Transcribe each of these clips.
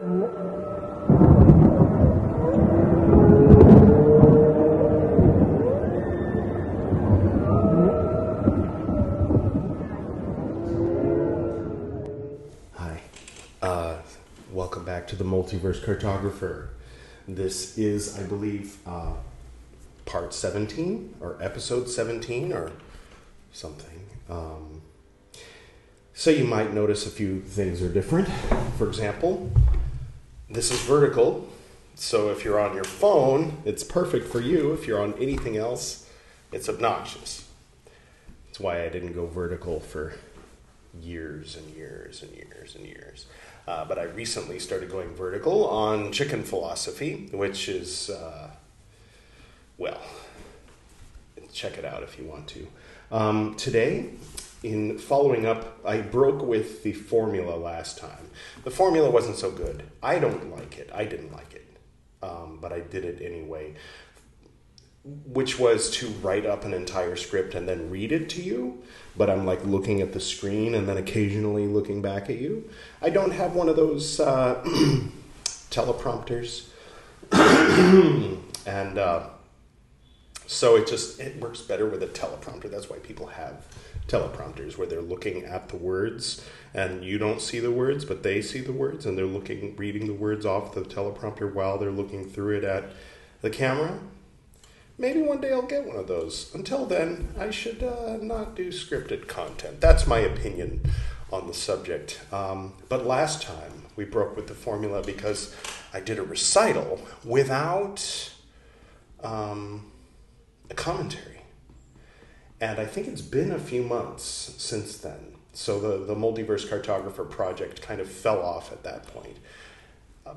Hi. Uh, welcome back to the Multiverse Cartographer. This is, I believe, uh, part 17 or episode 17 or something. Um, so you might notice a few things are different. For example, this is vertical. So if you're on your phone, it's perfect for you. If you're on anything else, it's obnoxious. That's why I didn't go vertical for years and years and years and years. Uh, but I recently started going vertical on chicken philosophy, which is, uh, well, check it out if you want to. Um, today, in following up, I broke with the formula last time. The formula wasn't so good. I don't like it. I didn't like it. Um, but I did it anyway which was to write up an entire script and then read it to you, but I'm like looking at the screen and then occasionally looking back at you. I don't have one of those uh, teleprompters, and uh, so it just it works better with a teleprompter. That's why people have teleprompters where they're looking at the words and you don't see the words, but they see the words and they're looking reading the words off the teleprompter while they're looking through it at the camera maybe one day I'll get one of those. Until then, I should uh, not do scripted content. That's my opinion on the subject. Um, but last time we broke with the formula because I did a recital without um, a commentary. And I think it's been a few months since then. So the, the Multiverse Cartographer project kind of fell off at that point.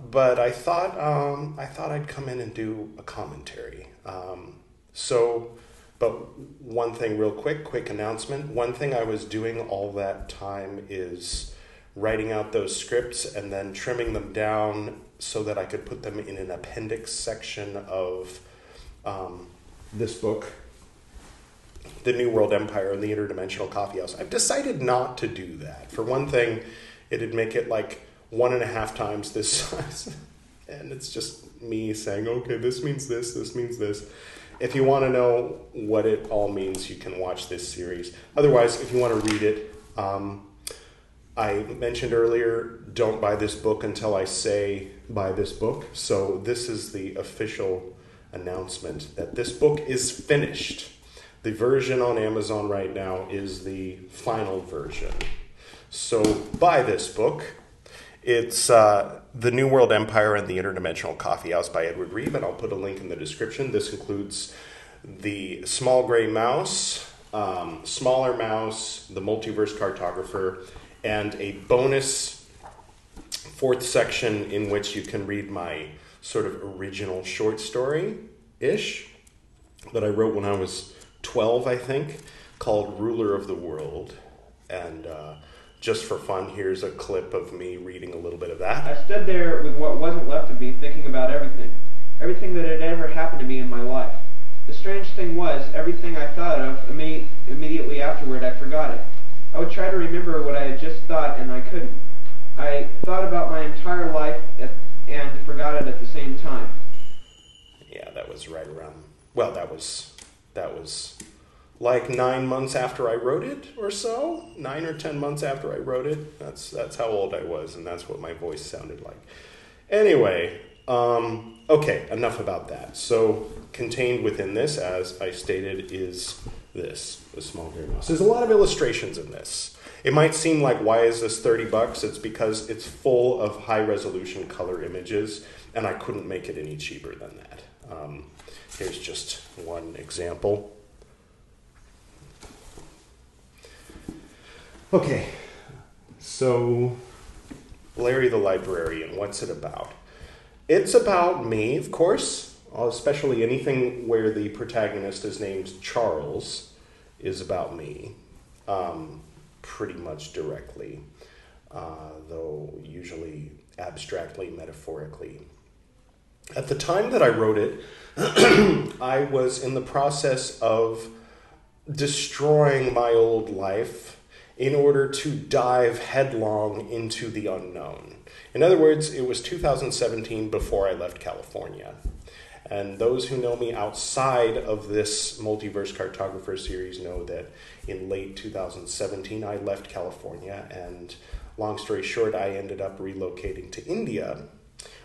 But I thought um, I thought I'd come in and do a commentary. Um, so, but one thing, real quick, quick announcement. One thing I was doing all that time is writing out those scripts and then trimming them down so that I could put them in an appendix section of um, this book, The New World Empire and the Interdimensional Coffee House. I've decided not to do that. For one thing, it'd make it like one and a half times this size. and it's just me saying, okay, this means this, this means this. If you want to know what it all means, you can watch this series. Otherwise, if you want to read it, um, I mentioned earlier, don't buy this book until I say buy this book. So, this is the official announcement that this book is finished. The version on Amazon right now is the final version. So, buy this book. It's uh, The New World Empire and the Interdimensional Coffee House by Edward Reeve, and I'll put a link in the description. This includes The Small Gray Mouse, um, Smaller Mouse, The Multiverse Cartographer, and a bonus fourth section in which you can read my sort of original short story ish that I wrote when I was 12, I think, called Ruler of the World. And uh, just for fun, here's a clip of me reading a little bit of that. I stood there with what wasn't left of me thinking about everything. Everything that had ever happened to me in my life. The strange thing was, everything I thought of imme- immediately afterward, I forgot it. I would try to remember what I had just thought, and I couldn't. I thought about my entire life at, and forgot it at the same time. Yeah, that was right around. Well, that was that was like nine months after I wrote it, or so. Nine or ten months after I wrote it. That's that's how old I was, and that's what my voice sounded like. Anyway, um, okay, enough about that. So, contained within this, as I stated, is this the small gray mouse. There's a lot of illustrations in this. It might seem like why is this 30 bucks? It's because it's full of high resolution color images, and I couldn't make it any cheaper than that. Um, here's just one example. Okay, so Larry the Librarian, what's it about? It's about me, of course, especially anything where the protagonist is named Charles is about me, um, pretty much directly, uh, though usually abstractly, metaphorically. At the time that I wrote it, I was in the process of destroying my old life in order to dive headlong into the unknown. In other words, it was 2017 before I left California. And those who know me outside of this Multiverse Cartographer series know that in late 2017 I left California, and long story short, I ended up relocating to India,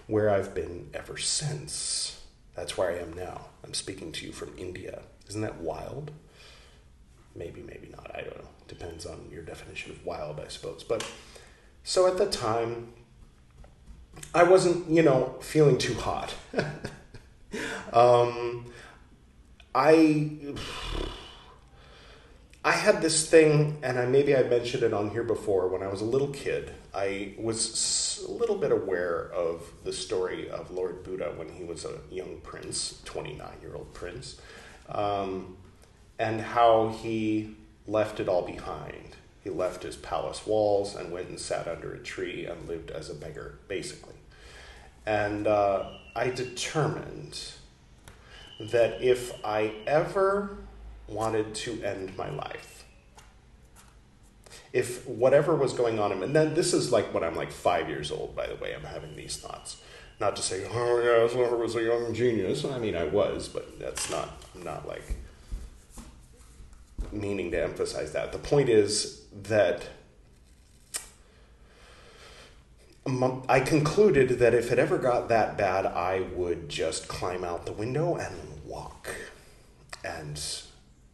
where I've been ever since. That's where I am now. I'm speaking to you from India. Isn't that wild? Maybe, maybe not. I don't know. Depends on your definition of wild, I suppose. But so at the time, I wasn't, you know, feeling too hot. um, I I had this thing, and I maybe I mentioned it on here before. When I was a little kid, I was a little bit aware of the story of Lord Buddha when he was a young prince, twenty nine year old prince, um, and how he left it all behind. He left his palace walls and went and sat under a tree and lived as a beggar, basically. And uh, I determined that if I ever wanted to end my life, if whatever was going on, and then this is like when I'm like five years old, by the way, I'm having these thoughts. Not to say, oh yeah, I was a young genius. I mean, I was, but that's not, I'm not like meaning to emphasize that. The point is that I concluded that if it ever got that bad, I would just climb out the window and walk. And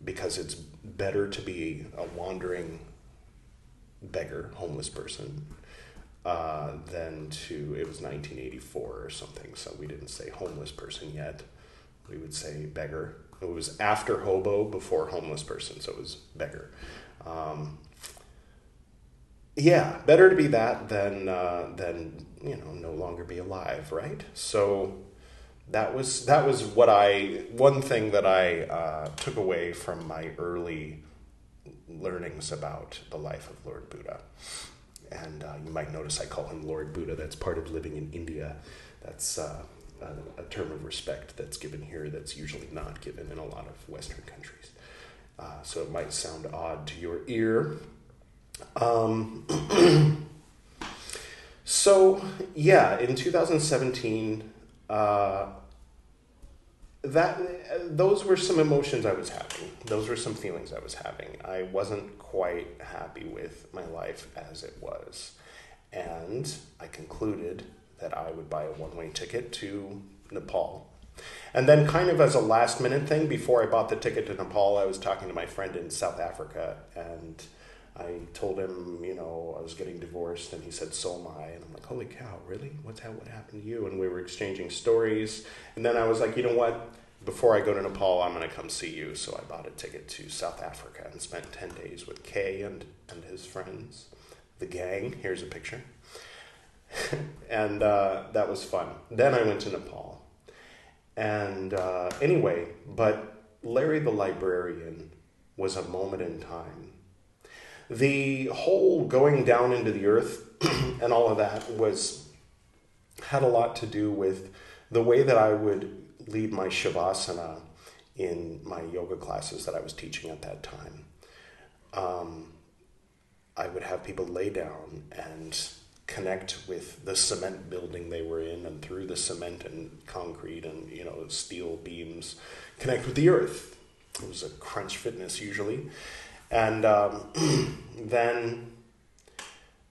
because it's better to be a wandering beggar, homeless person, uh, than to, it was 1984 or something, so we didn't say homeless person yet. We would say beggar. It was after hobo, before homeless person, so it was beggar. Um, yeah, better to be that than uh, than you know no longer be alive, right? So that was that was what I one thing that I uh, took away from my early learnings about the life of Lord Buddha. And uh, you might notice I call him Lord Buddha. That's part of living in India. That's uh, a, a, term of respect that's given here that's usually not given in a lot of Western countries. Uh, so it might sound odd to your ear. Um, so, yeah, in 2017, uh, that those were some emotions I was having. Those were some feelings I was having. I wasn't quite happy with my life as it was, and I concluded that I would buy a one-way ticket to Nepal. And then, kind of as a last-minute thing, before I bought the ticket to Nepal, I was talking to my friend in South Africa, and I told him, you know, I was getting divorced, and he said, "So am I." And I'm like, "Holy cow, really? What's how, what happened to you?" And we were exchanging stories, and then I was like, "You know what? Before I go to Nepal, I'm going to come see you." So I bought a ticket to South Africa and spent ten days with Kay and and his friends, the gang. Here's a picture, and uh, that was fun. Then I went to Nepal, and uh, anyway, but Larry the librarian was a moment in time the whole going down into the earth and all of that was had a lot to do with the way that I would lead my shavasana in my yoga classes that I was teaching at that time. Um, I would have people lay down and connect with the cement building they were in and through the cement and concrete and you know steel beams connect with the earth it was a crunch fitness usually and um, then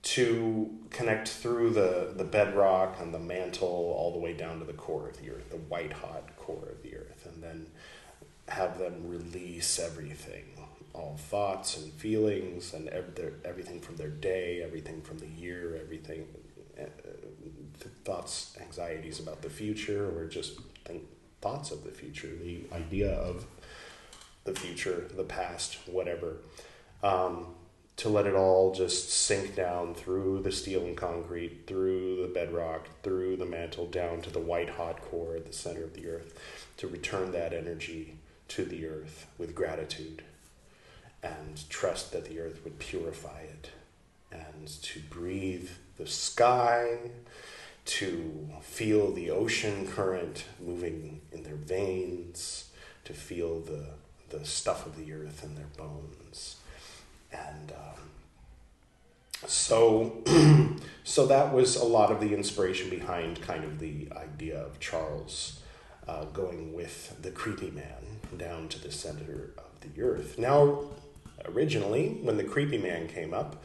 to connect through the, the bedrock and the mantle all the way down to the core of the earth, the white hot core of the earth, and then have them release everything all thoughts and feelings and everything from their day, everything from the year, everything uh, thoughts, anxieties about the future, or just think thoughts of the future, the idea of the future, the past, whatever, um, to let it all just sink down through the steel and concrete, through the bedrock, through the mantle, down to the white hot core at the center of the earth, to return that energy to the earth with gratitude and trust that the earth would purify it, and to breathe the sky, to feel the ocean current moving in their veins, to feel the the stuff of the earth in their bones, and um, so so that was a lot of the inspiration behind kind of the idea of Charles uh, going with the creepy man down to the center of the earth. Now, originally, when the creepy man came up,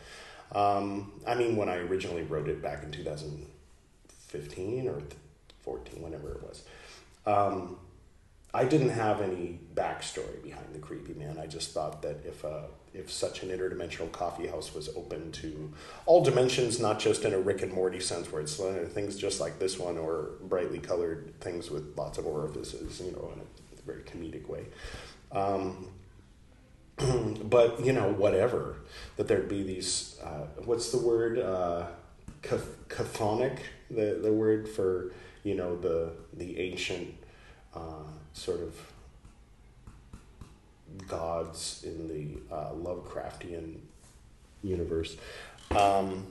um, I mean, when I originally wrote it back in 2015 or 14, whenever it was, um, I didn't have any backstory behind the creepy man. I just thought that if a if such an interdimensional coffee house was open to all dimensions, not just in a Rick and Morty sense where it's uh, things just like this one or brightly colored things with lots of orifices, you know, in a very comedic way. Um, but you know, whatever that there'd be these. Uh, what's the word? Uh, chthonic. The the word for you know the the ancient uh, sort of gods in the uh, Lovecraftian universe. Um,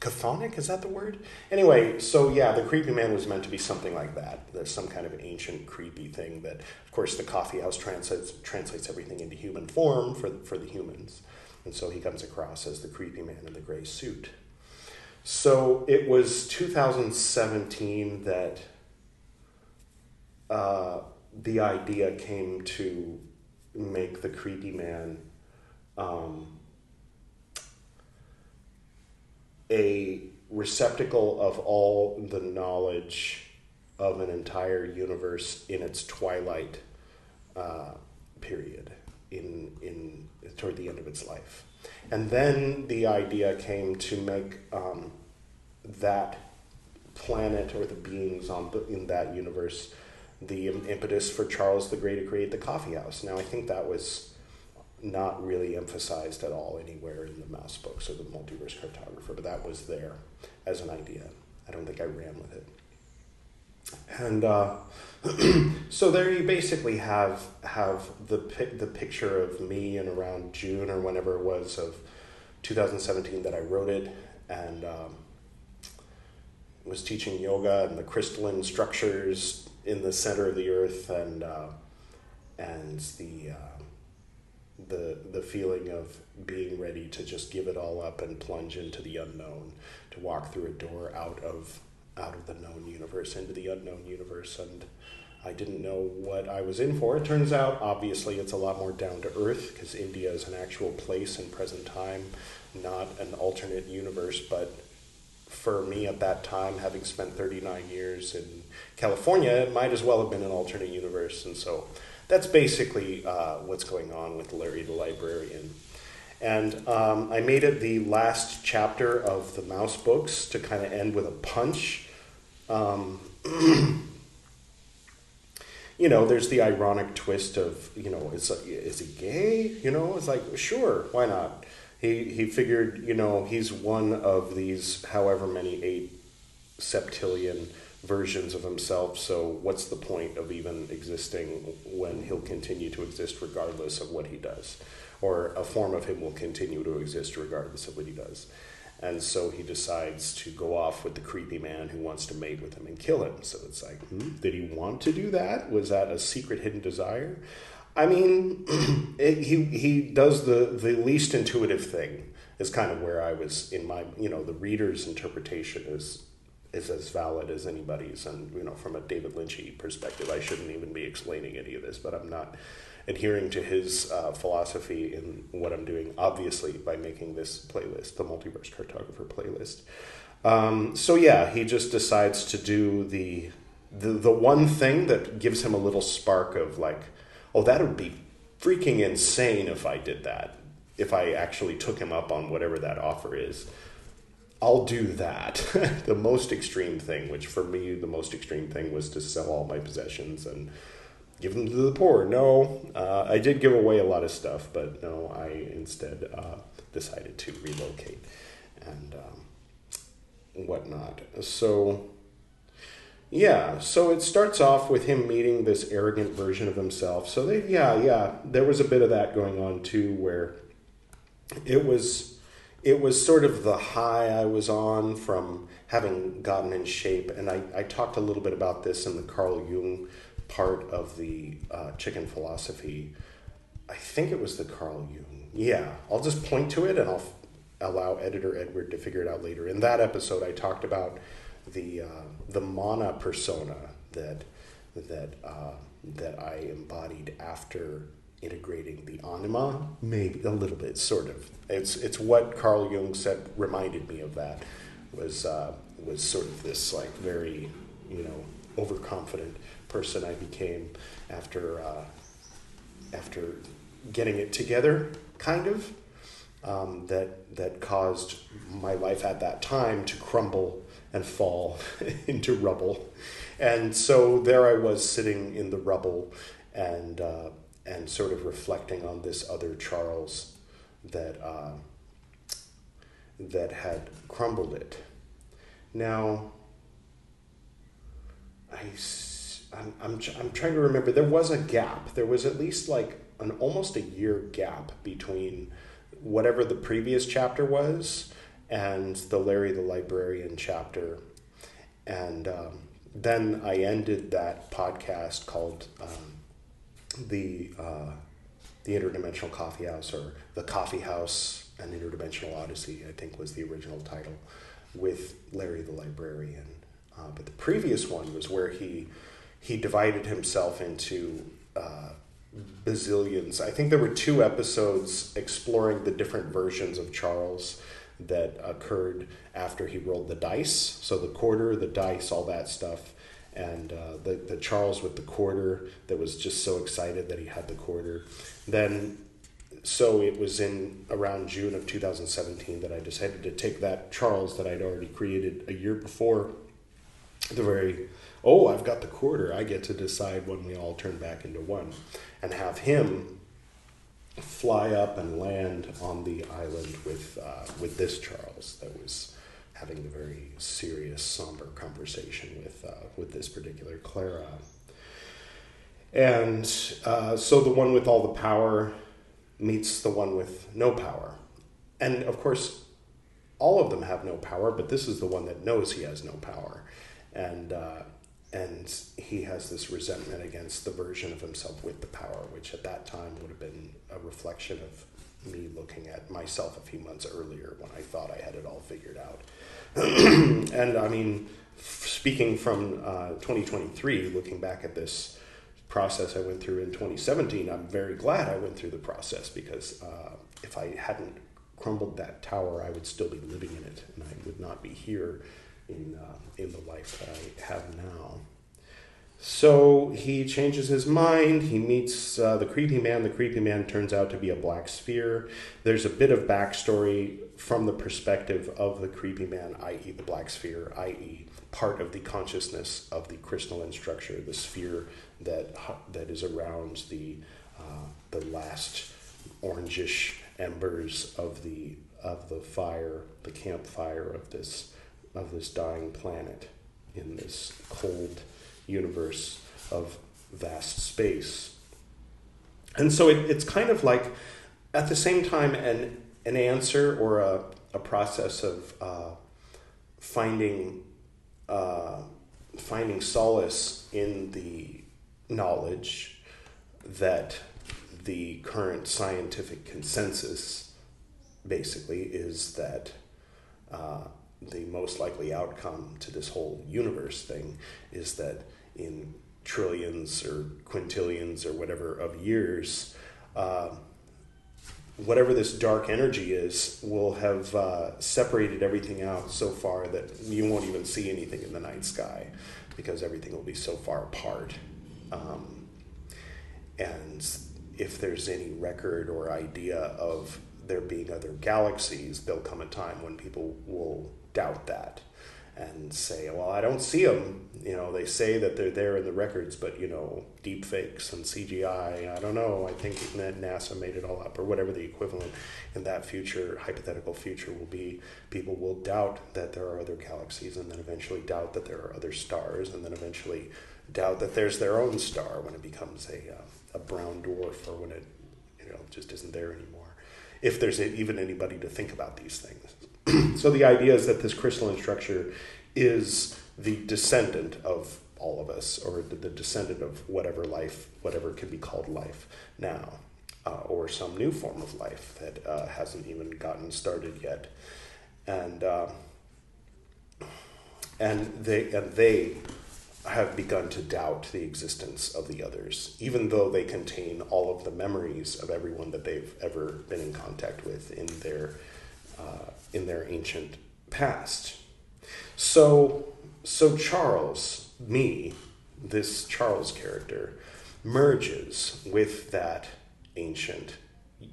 chthonic, is that the word? Anyway, so yeah, the creepy man was meant to be something like that. There's some kind of ancient creepy thing that, of course, the coffee house translates translates everything into human form for for the humans, and so he comes across as the creepy man in the gray suit. So it was 2017 that uh, the idea came to make the creepy man um, a receptacle of all the knowledge of an entire universe in its twilight uh, period in in toward the end of its life. And then the idea came to make um, that planet or the beings on in that universe the impetus for Charles the Great to create the coffee house. Now, I think that was not really emphasized at all anywhere in the mouse books or the multiverse cartographer, but that was there as an idea. I don't think I ran with it. And uh, so there you basically have have the the picture of me in around June or whenever it was of 2017 that I wrote it, and um, was teaching yoga and the crystalline structures in the center of the earth and uh, and the uh, the the feeling of being ready to just give it all up and plunge into the unknown, to walk through a door out of out of the known universe into the unknown universe and I didn't know what I was in for. It turns out, obviously, it's a lot more down to earth because India is an actual place in present time, not an alternate universe, but for me at that time, having spent 39 years in California, it might as well have been an alternate universe. And so that's basically uh, what's going on with Larry the Librarian. And um, I made it the last chapter of the Mouse books to kind of end with a punch. Um, you know, there's the ironic twist of, you know, is, is he gay? You know, it's like, sure, why not? He he figured, you know, he's one of these however many eight septillion versions of himself. So what's the point of even existing when he'll continue to exist regardless of what he does, or a form of him will continue to exist regardless of what he does. And so he decides to go off with the creepy man who wants to mate with him and kill him. So it's like, hmm, did he want to do that? Was that a secret hidden desire? I mean, it, he he does the the least intuitive thing is kind of where I was in my you know the reader's interpretation is is as valid as anybody's, and you know from a David Lynchy perspective, I shouldn't even be explaining any of this, but I'm not adhering to his uh, philosophy in what I'm doing, obviously by making this playlist, the Multiverse Cartographer playlist. Um, so yeah, he just decides to do the the the one thing that gives him a little spark of like oh, that would be freaking insane if I did that. If I actually took him up on whatever that offer is. I'll do that. the most extreme thing, which for me, the most extreme thing was to sell all my possessions and give them to the poor. No, uh, I did give away a lot of stuff, but no, I instead uh, decided to relocate and um, whatnot. So yeah, so it starts off with him meeting this arrogant version of himself. So they, yeah, yeah, there was a bit of that going on too, where it was, it was sort of the high I was on from having gotten in shape, and I, I talked a little bit about this in the Carl Jung part of the uh, chicken philosophy. I think it was the Carl Jung. Yeah, I'll just point to it and I'll allow editor Edward to figure it out later. In that episode, I talked about the uh, the mana persona that that uh, that I embodied after integrating the anima, maybe a little bit, sort of. It's it's what Carl Jung said reminded me of that was uh, was sort of this like very you know overconfident person I became after uh, after getting it together, kind of. Um, that that caused my life at that time to crumble and fall into rubble, and so there I was sitting in the rubble, and uh, and sort of reflecting on this other Charles that uh, that had crumbled it. Now, I I'm, I'm, I'm trying to remember. There was a gap. There was at least like an almost a year gap between whatever the previous chapter was and the Larry the Librarian chapter. And um, then I ended that podcast called um, the uh, the Interdimensional Coffee House or the Coffee House and Interdimensional Odyssey. I think was the original title with Larry the Librarian. Uh, but the previous one was where he he divided himself into uh, bazillions. I think there were two episodes exploring the different versions of Charles that occurred after he rolled the dice. So the quarter, the dice, all that stuff. And uh, the, the Charles with the quarter that was just so excited that he had the quarter. Then, so it was in around June of 2017 that I decided to take that Charles that I'd already created a year before, the very oh, I've got the quarter. I get to decide when we all turn back into one. And have him fly up and land on the island with, uh, with this Charles that was having a very serious, somber conversation with, uh, with this particular Clara. And uh, so the one with all the power meets the one with no power. And of course, all of them have no power, but this is the one that knows he has no power. And uh, and he has this resentment against the version of himself with the power, which at that time would have been a reflection of me looking at myself a few months earlier when I thought I had it all figured out. and I mean, speaking from uh, 2023, looking back at this process I went through in 2017, I'm very glad I went through the process because uh, if I hadn't crumbled that tower, I would still be living in it and I would not be here in, uh, in the life that I have now. So he changes his mind. He meets uh, the creepy man. The creepy man turns out to be a black sphere. There's a bit of backstory from the perspective of the creepy man, i.e., the black sphere, i.e., part of the consciousness of the crystalline structure, the sphere that that is around the uh, the last orangish embers of the of the fire, the campfire of this of this dying planet in this cold universe of vast space. And so it, it's kind of like, at the same time, an, an answer or a, a process of uh, finding, uh, finding solace in the knowledge that the current scientific consensus basically is that uh, the most likely outcome to this whole universe thing is that in trillions or quintillions or whatever of years, uh, whatever this dark energy is will have uh, separated everything out so far that you won't even see anything in the night sky because everything will be so far apart. Um, and if there's any record or idea of there being other galaxies, there'll come a time when people will doubt that and say, well, I don't see them. You know, they say that they're there in the records, but, you know, deep fakes and CGI, I don't know. I think that NASA made it all up, or whatever the equivalent in that future, hypothetical future will be. People will doubt that there are other galaxies, and then eventually doubt that there are other stars, and then eventually doubt that there's their own star when it becomes a, uh, a brown dwarf, or when it, you know, just isn't there anymore. If there's even anybody to think about these things. so the idea is that this crystalline structure is the descendant of all of us, or the descendant of whatever life, whatever can be called life now. uh, or some new form of life that uh, hasn't even gotten started yet, and uh, and they and they have begun to doubt the existence of the others, even though they contain all of the memories of everyone that they've ever been in contact with in their uh, in their ancient past. So, so Charles, me, this Charles character, merges with that ancient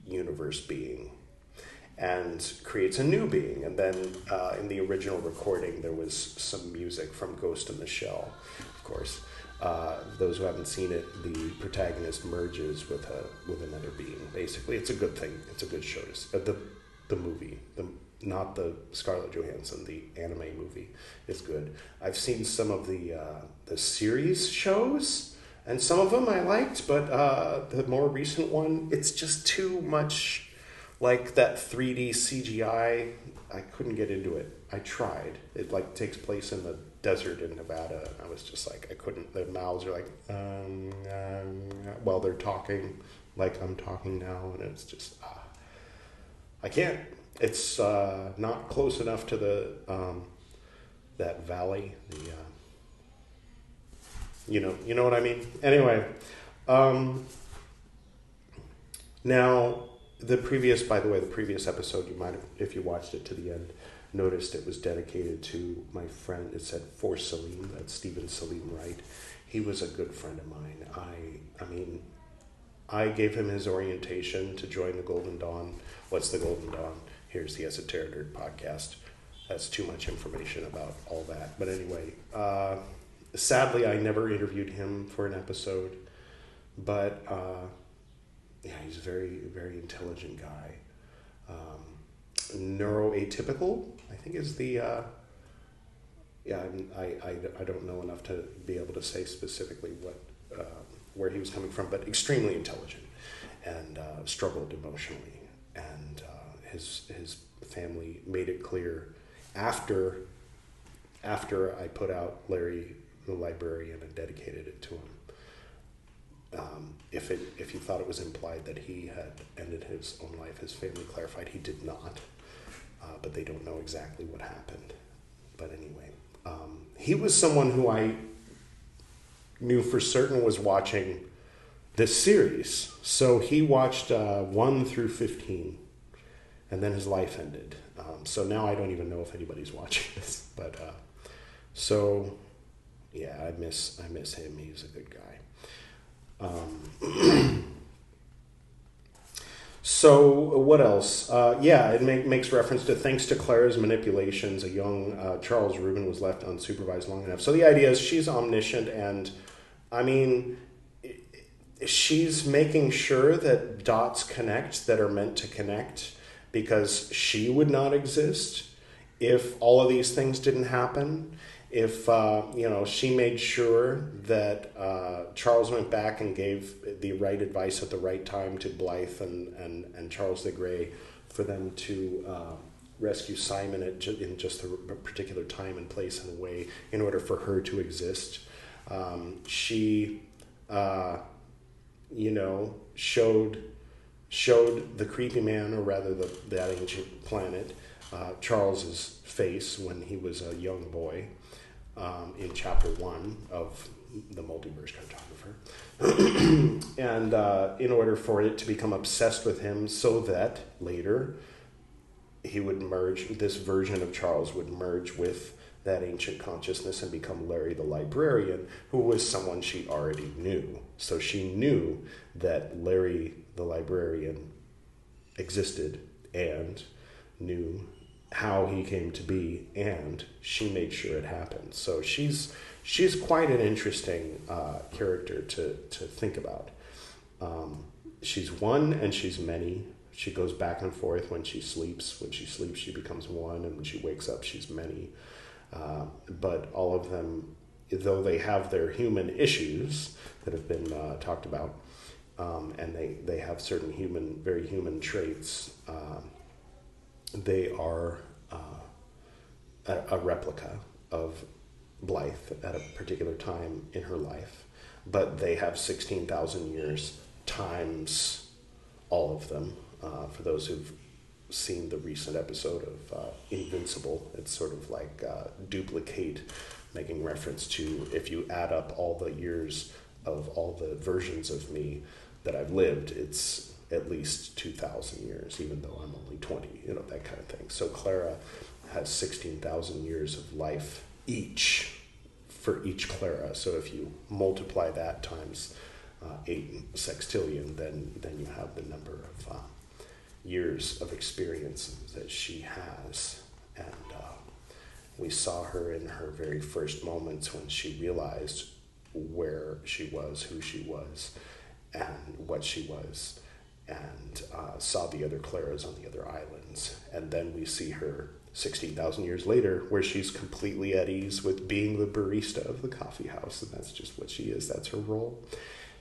universe being and creates a new being. And then uh, in the original recording, there was some music from Ghost in the Shell, of course. Uh, those who haven't seen it, the protagonist merges with a with another being. Basically, it's a good thing. It's a good show to. Uh, the the movie, the not the Scarlett Johansson, the anime movie is good. I've seen some of the uh, the series shows, and some of them I liked, but uh, the more recent one, it's just too much like that 3D CGI. I couldn't get into it. I tried. It like takes place in the desert in Nevada. I was just like I couldn't. Their mouths are like um, um, while they're talking, like I'm talking now, and it's just ah, I can't. It's uh, not close enough to the um, that valley. The uh, you know you know what I mean. Anyway, um, now the previous, by the way, the previous episode, you might have, if you watched it to the end, noticed it was dedicated to my friend. It said for Salim. That's Stephen Salim Wright. He was a good friend of mine. I, I mean, I gave him his orientation to join the Golden Dawn. What's the Golden Dawn? Here's the Esoteric Nerd podcast. That's too much information about all that. But anyway, uh, sadly, I never interviewed him for an episode. But uh, yeah, he's a very, very intelligent guy. Um, neuroatypical, I think, is the. Uh, yeah, I, I, I don't know enough to be able to say specifically what uh, where he was coming from, but extremely intelligent and uh, struggled emotionally. His his family made it clear after after I put out Larry the librarian and dedicated it to him um, if it if you thought it was implied that he had ended his own life, his family clarified he did not, uh, but they don't know exactly what happened. But anyway, um, he was someone who I knew for certain was watching this series. So he watched uh, one through fifteen, and then his life ended. Um, so now I don't even know if anybody's watching this. But uh, so yeah, I miss I miss him. He's a good guy. Um, so what else? Uh, yeah, it make, makes reference to thanks to Clara's manipulations, a young uh, Charles Rubin was left unsupervised long enough. So the idea is she's omniscient, and I mean, she's making sure that dots connect that are meant to connect because she would not exist if all of these things didn't happen if uh, you know she made sure that uh, Charles went back and gave the right advice at the right time to Blythe and, and, and Charles the Grey for them to uh, rescue Simon at ju- in just a particular time and place and way in order for her to exist. Um, she, uh, you know, showed showed the creepy man, or rather the that ancient planet, uh, Charles's face when he was a young boy um, in chapter one of the multiverse cartographer. and uh, in order for it to become obsessed with him, so that later he would merge, this version of Charles would merge with that ancient consciousness and become Larry the librarian, who was someone she already knew. So she knew that Larry the librarian existed and knew how he came to be, and she made sure it happened. So she's she's quite an interesting uh, character to to think about. Um, she's one and she's many. She goes back and forth when she sleeps. When she sleeps, she becomes one, and when she wakes up, she's many. Uh, but all of them, though they have their human issues that have been uh, talked about, um, and they, they have certain human, very human traits. Um, they are uh, a, a, replica of Blythe at a particular time in her life, but they have 16,000 years times all of them. Uh, for those who've seen the recent episode of uh, Invincible, it's sort of like uh, duplicate, making reference to if you add up all the years of all the versions of me that I've lived, it's at least 2,000 years, even though I'm only 20, you know, that kind of thing. So Clara has 16,000 years of life each for each Clara. So if you multiply that times uh, 8 sextillion, then, then you have the number of uh, years of experience that she has. And uh, we saw her in her very first moments when she realized where she was, who she was, and what she was, and uh, saw the other Claras on the other islands. And then we see her 16,000 years later, where she's completely at ease with being the barista of the coffee house, and that's just what she is, that's her role.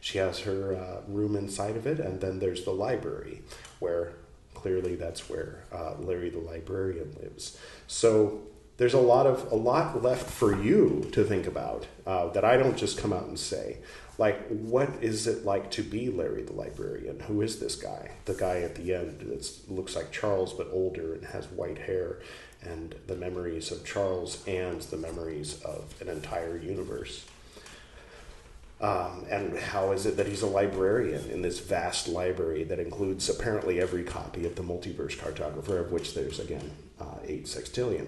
She has her uh, room inside of it, and then there's the library, where clearly that's where uh, Larry the librarian lives. So there's a lot of a lot left for you to think about uh, that I don't just come out and say. Like, what is it like to be Larry the librarian? Who is this guy? The guy at the end that looks like Charles but older and has white hair, and the memories of Charles and the memories of an entire universe. Um, and how is it that he's a librarian in this vast library that includes apparently every copy of the multiverse cartographer, of which there's again uh, eight sextillion.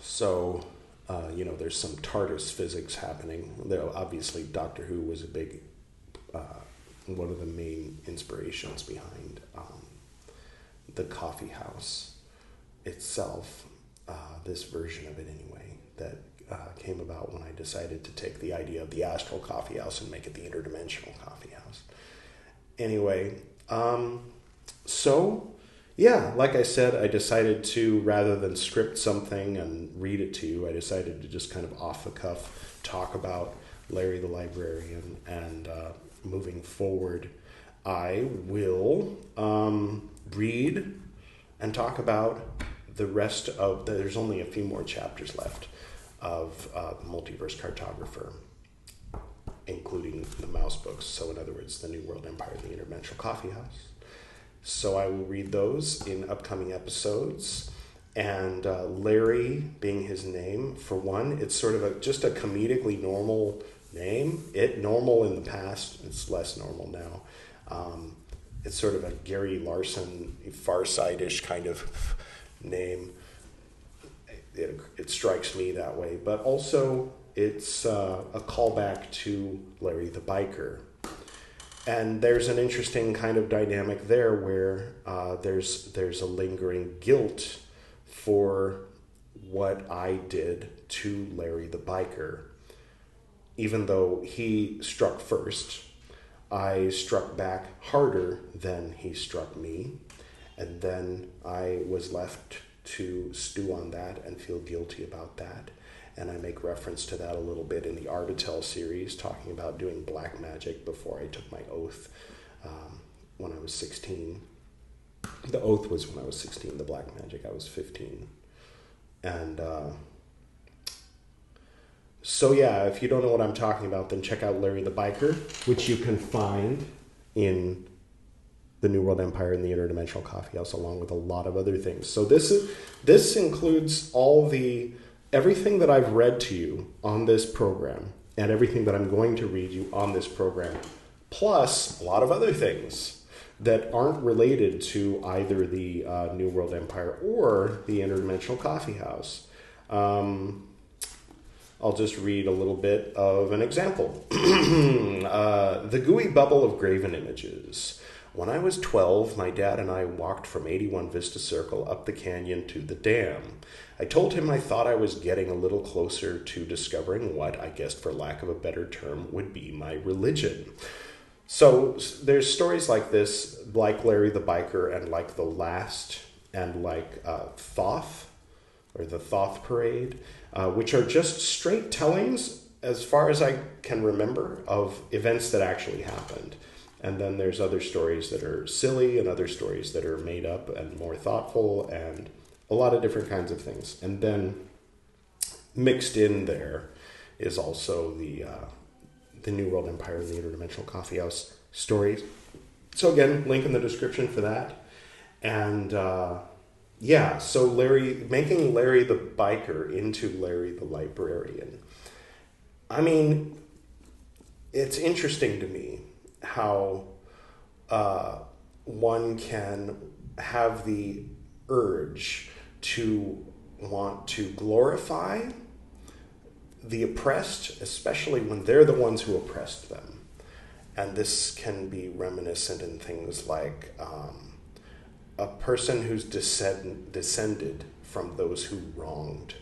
So, uh, you know, there's some TARDIS physics happening. Though obviously, Doctor Who was a big, uh, one of the main inspirations behind um, the coffee house itself. Uh, this version of it, anyway, that uh, came about when I decided to take the idea of the astral coffee house and make it the interdimensional coffee house. Anyway, um, so yeah, like I said, I decided to rather than script something and read it to you, I decided to just kind of off the cuff talk about Larry the librarian. And uh, moving forward, I will um, read and talk about the rest of. The, there's only a few more chapters left of uh, Multiverse Cartographer, including the mouse books. So, in other words, the New World Empire, the Interdimensional Coffee House so I will read those in upcoming episodes. And uh, Larry being his name, for one, it's sort of a, just a comedically normal name. It normal in the past, it's less normal now. Um, it's sort of a Gary Larson, Far Side-ish kind of name. It, it strikes me that way, but also it's uh, a callback to Larry the Biker, and there's an interesting kind of dynamic there where uh, there's there's a lingering guilt for what I did to Larry the biker. Even though he struck first, I struck back harder than he struck me, and then I was left to stew on that and feel guilty about that and I make reference to that a little bit in the Arbatel series, talking about doing black magic before I took my oath um, when I was 16. The oath was when I was 16, the black magic, I was 15. And uh, so, yeah, if you don't know what I'm talking about, then check out Larry the Biker, which you can find in the New World Empire and the Interdimensional Coffee House, along with a lot of other things. So this is this includes all the everything that I've read to you on this program and everything that I'm going to read you on this program, plus a lot of other things that aren't related to either the uh, New World Empire or the Interdimensional Coffee House. Um, I'll just read a little bit of an example. uh, the gooey bubble of graven images. When I was 12, my dad and I walked from 81 Vista Circle up the canyon to the dam. I told him I thought I was getting a little closer to discovering what, I guess for lack of a better term, would be my religion. So there's stories like this, like Larry the Biker, and like The Last, and like uh, Thoth, or the Thoth Parade, uh, which are just straight tellings, as far as I can remember, of events that actually happened. And then there's other stories that are silly, and other stories that are made up and more thoughtful, and a lot of different kinds of things. And then mixed in there is also the uh, the New World Empire and the Interdimensional Coffee House stories. so again, link in the description for that. And uh, yeah, so Larry making Larry the biker into Larry the librarian. I mean, it's interesting to me how uh, one can have the urge to want to glorify the oppressed, especially when they're the ones who oppressed them. And this can be reminiscent in things like um, a person who's descend, descended from those who wronged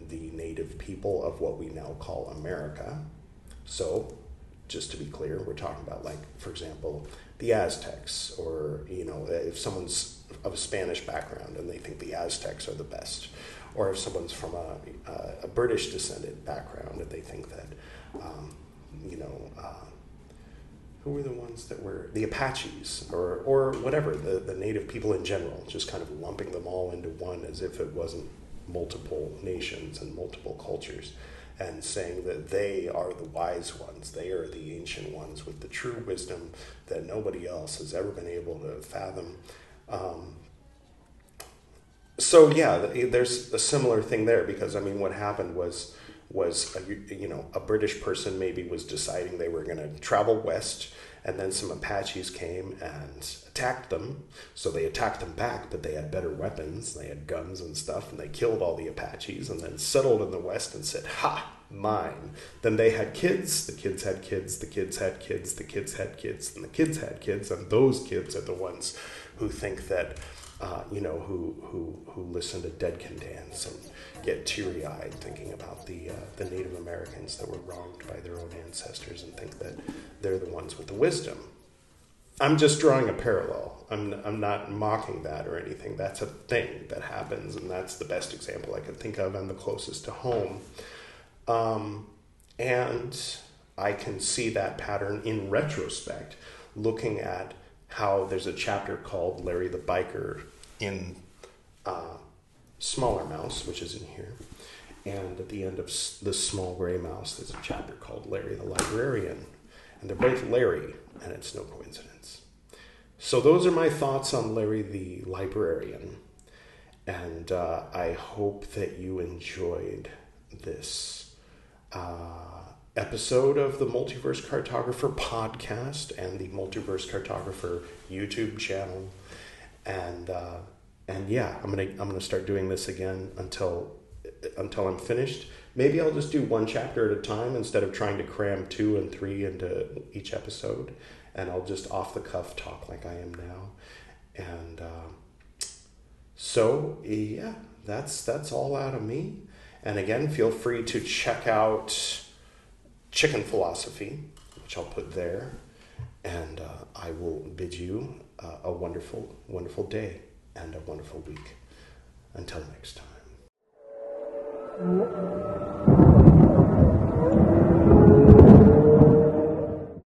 the native people of what we now call America. So, just to be clear, we're talking about, like, for example, the Aztecs, or, you know, if someone's of a Spanish background and they think the Aztecs are the best, or if someone's from a, a British descended background and they think that, um, you know, uh, who were the ones that were the Apaches or, or whatever, the, the native people in general, just kind of lumping them all into one as if it wasn't multiple nations and multiple cultures and saying that they are the wise ones, they are the ancient ones with the true wisdom that nobody else has ever been able to fathom. Um, so yeah, there's a similar thing there because I mean, what happened was was a, you know a British person maybe was deciding they were going to travel west, and then some Apaches came and attacked them. So they attacked them back, but they had better weapons. They had guns and stuff, and they killed all the Apaches, and then settled in the west and said, "Ha, mine." Then they had kids. The kids had kids. The kids had kids. The kids had kids, and the kids had kids, and those kids are the ones who think that uh, you know, who, who, who listen to Dead Can Dance and get teary eyed thinking about the, uh, the Native Americans that were wronged by their own ancestors and think that they're the ones with the wisdom. I'm just drawing a parallel. I'm, I'm not mocking that or anything. That's a thing that happens, and that's the best example I could think of and the closest to home. Um, and I can see that pattern in retrospect, looking at how there's a chapter called Larry the Biker in uh, Smaller Mouse, which is in here. And at the end of the Small Gray Mouse, there's a chapter called Larry the Librarian. And they're both Larry, and it's no coincidence. So, those are my thoughts on Larry the Librarian. And uh, I hope that you enjoyed this. Uh, episode of the Multiverse Cartographer podcast and the Multiverse Cartographer YouTube channel, and uh, and yeah, I'm gonna I'm gonna start doing this again until until I'm finished. Maybe I'll just do one chapter at a time instead of trying to cram two and three into each episode, and I'll just off the cuff talk like I am now, and uh, so yeah, that's that's all out of me. And again, feel free to check out chicken philosophy, which I'll put there. And uh, I will bid you uh, a wonderful, wonderful day and a wonderful week. Until next time.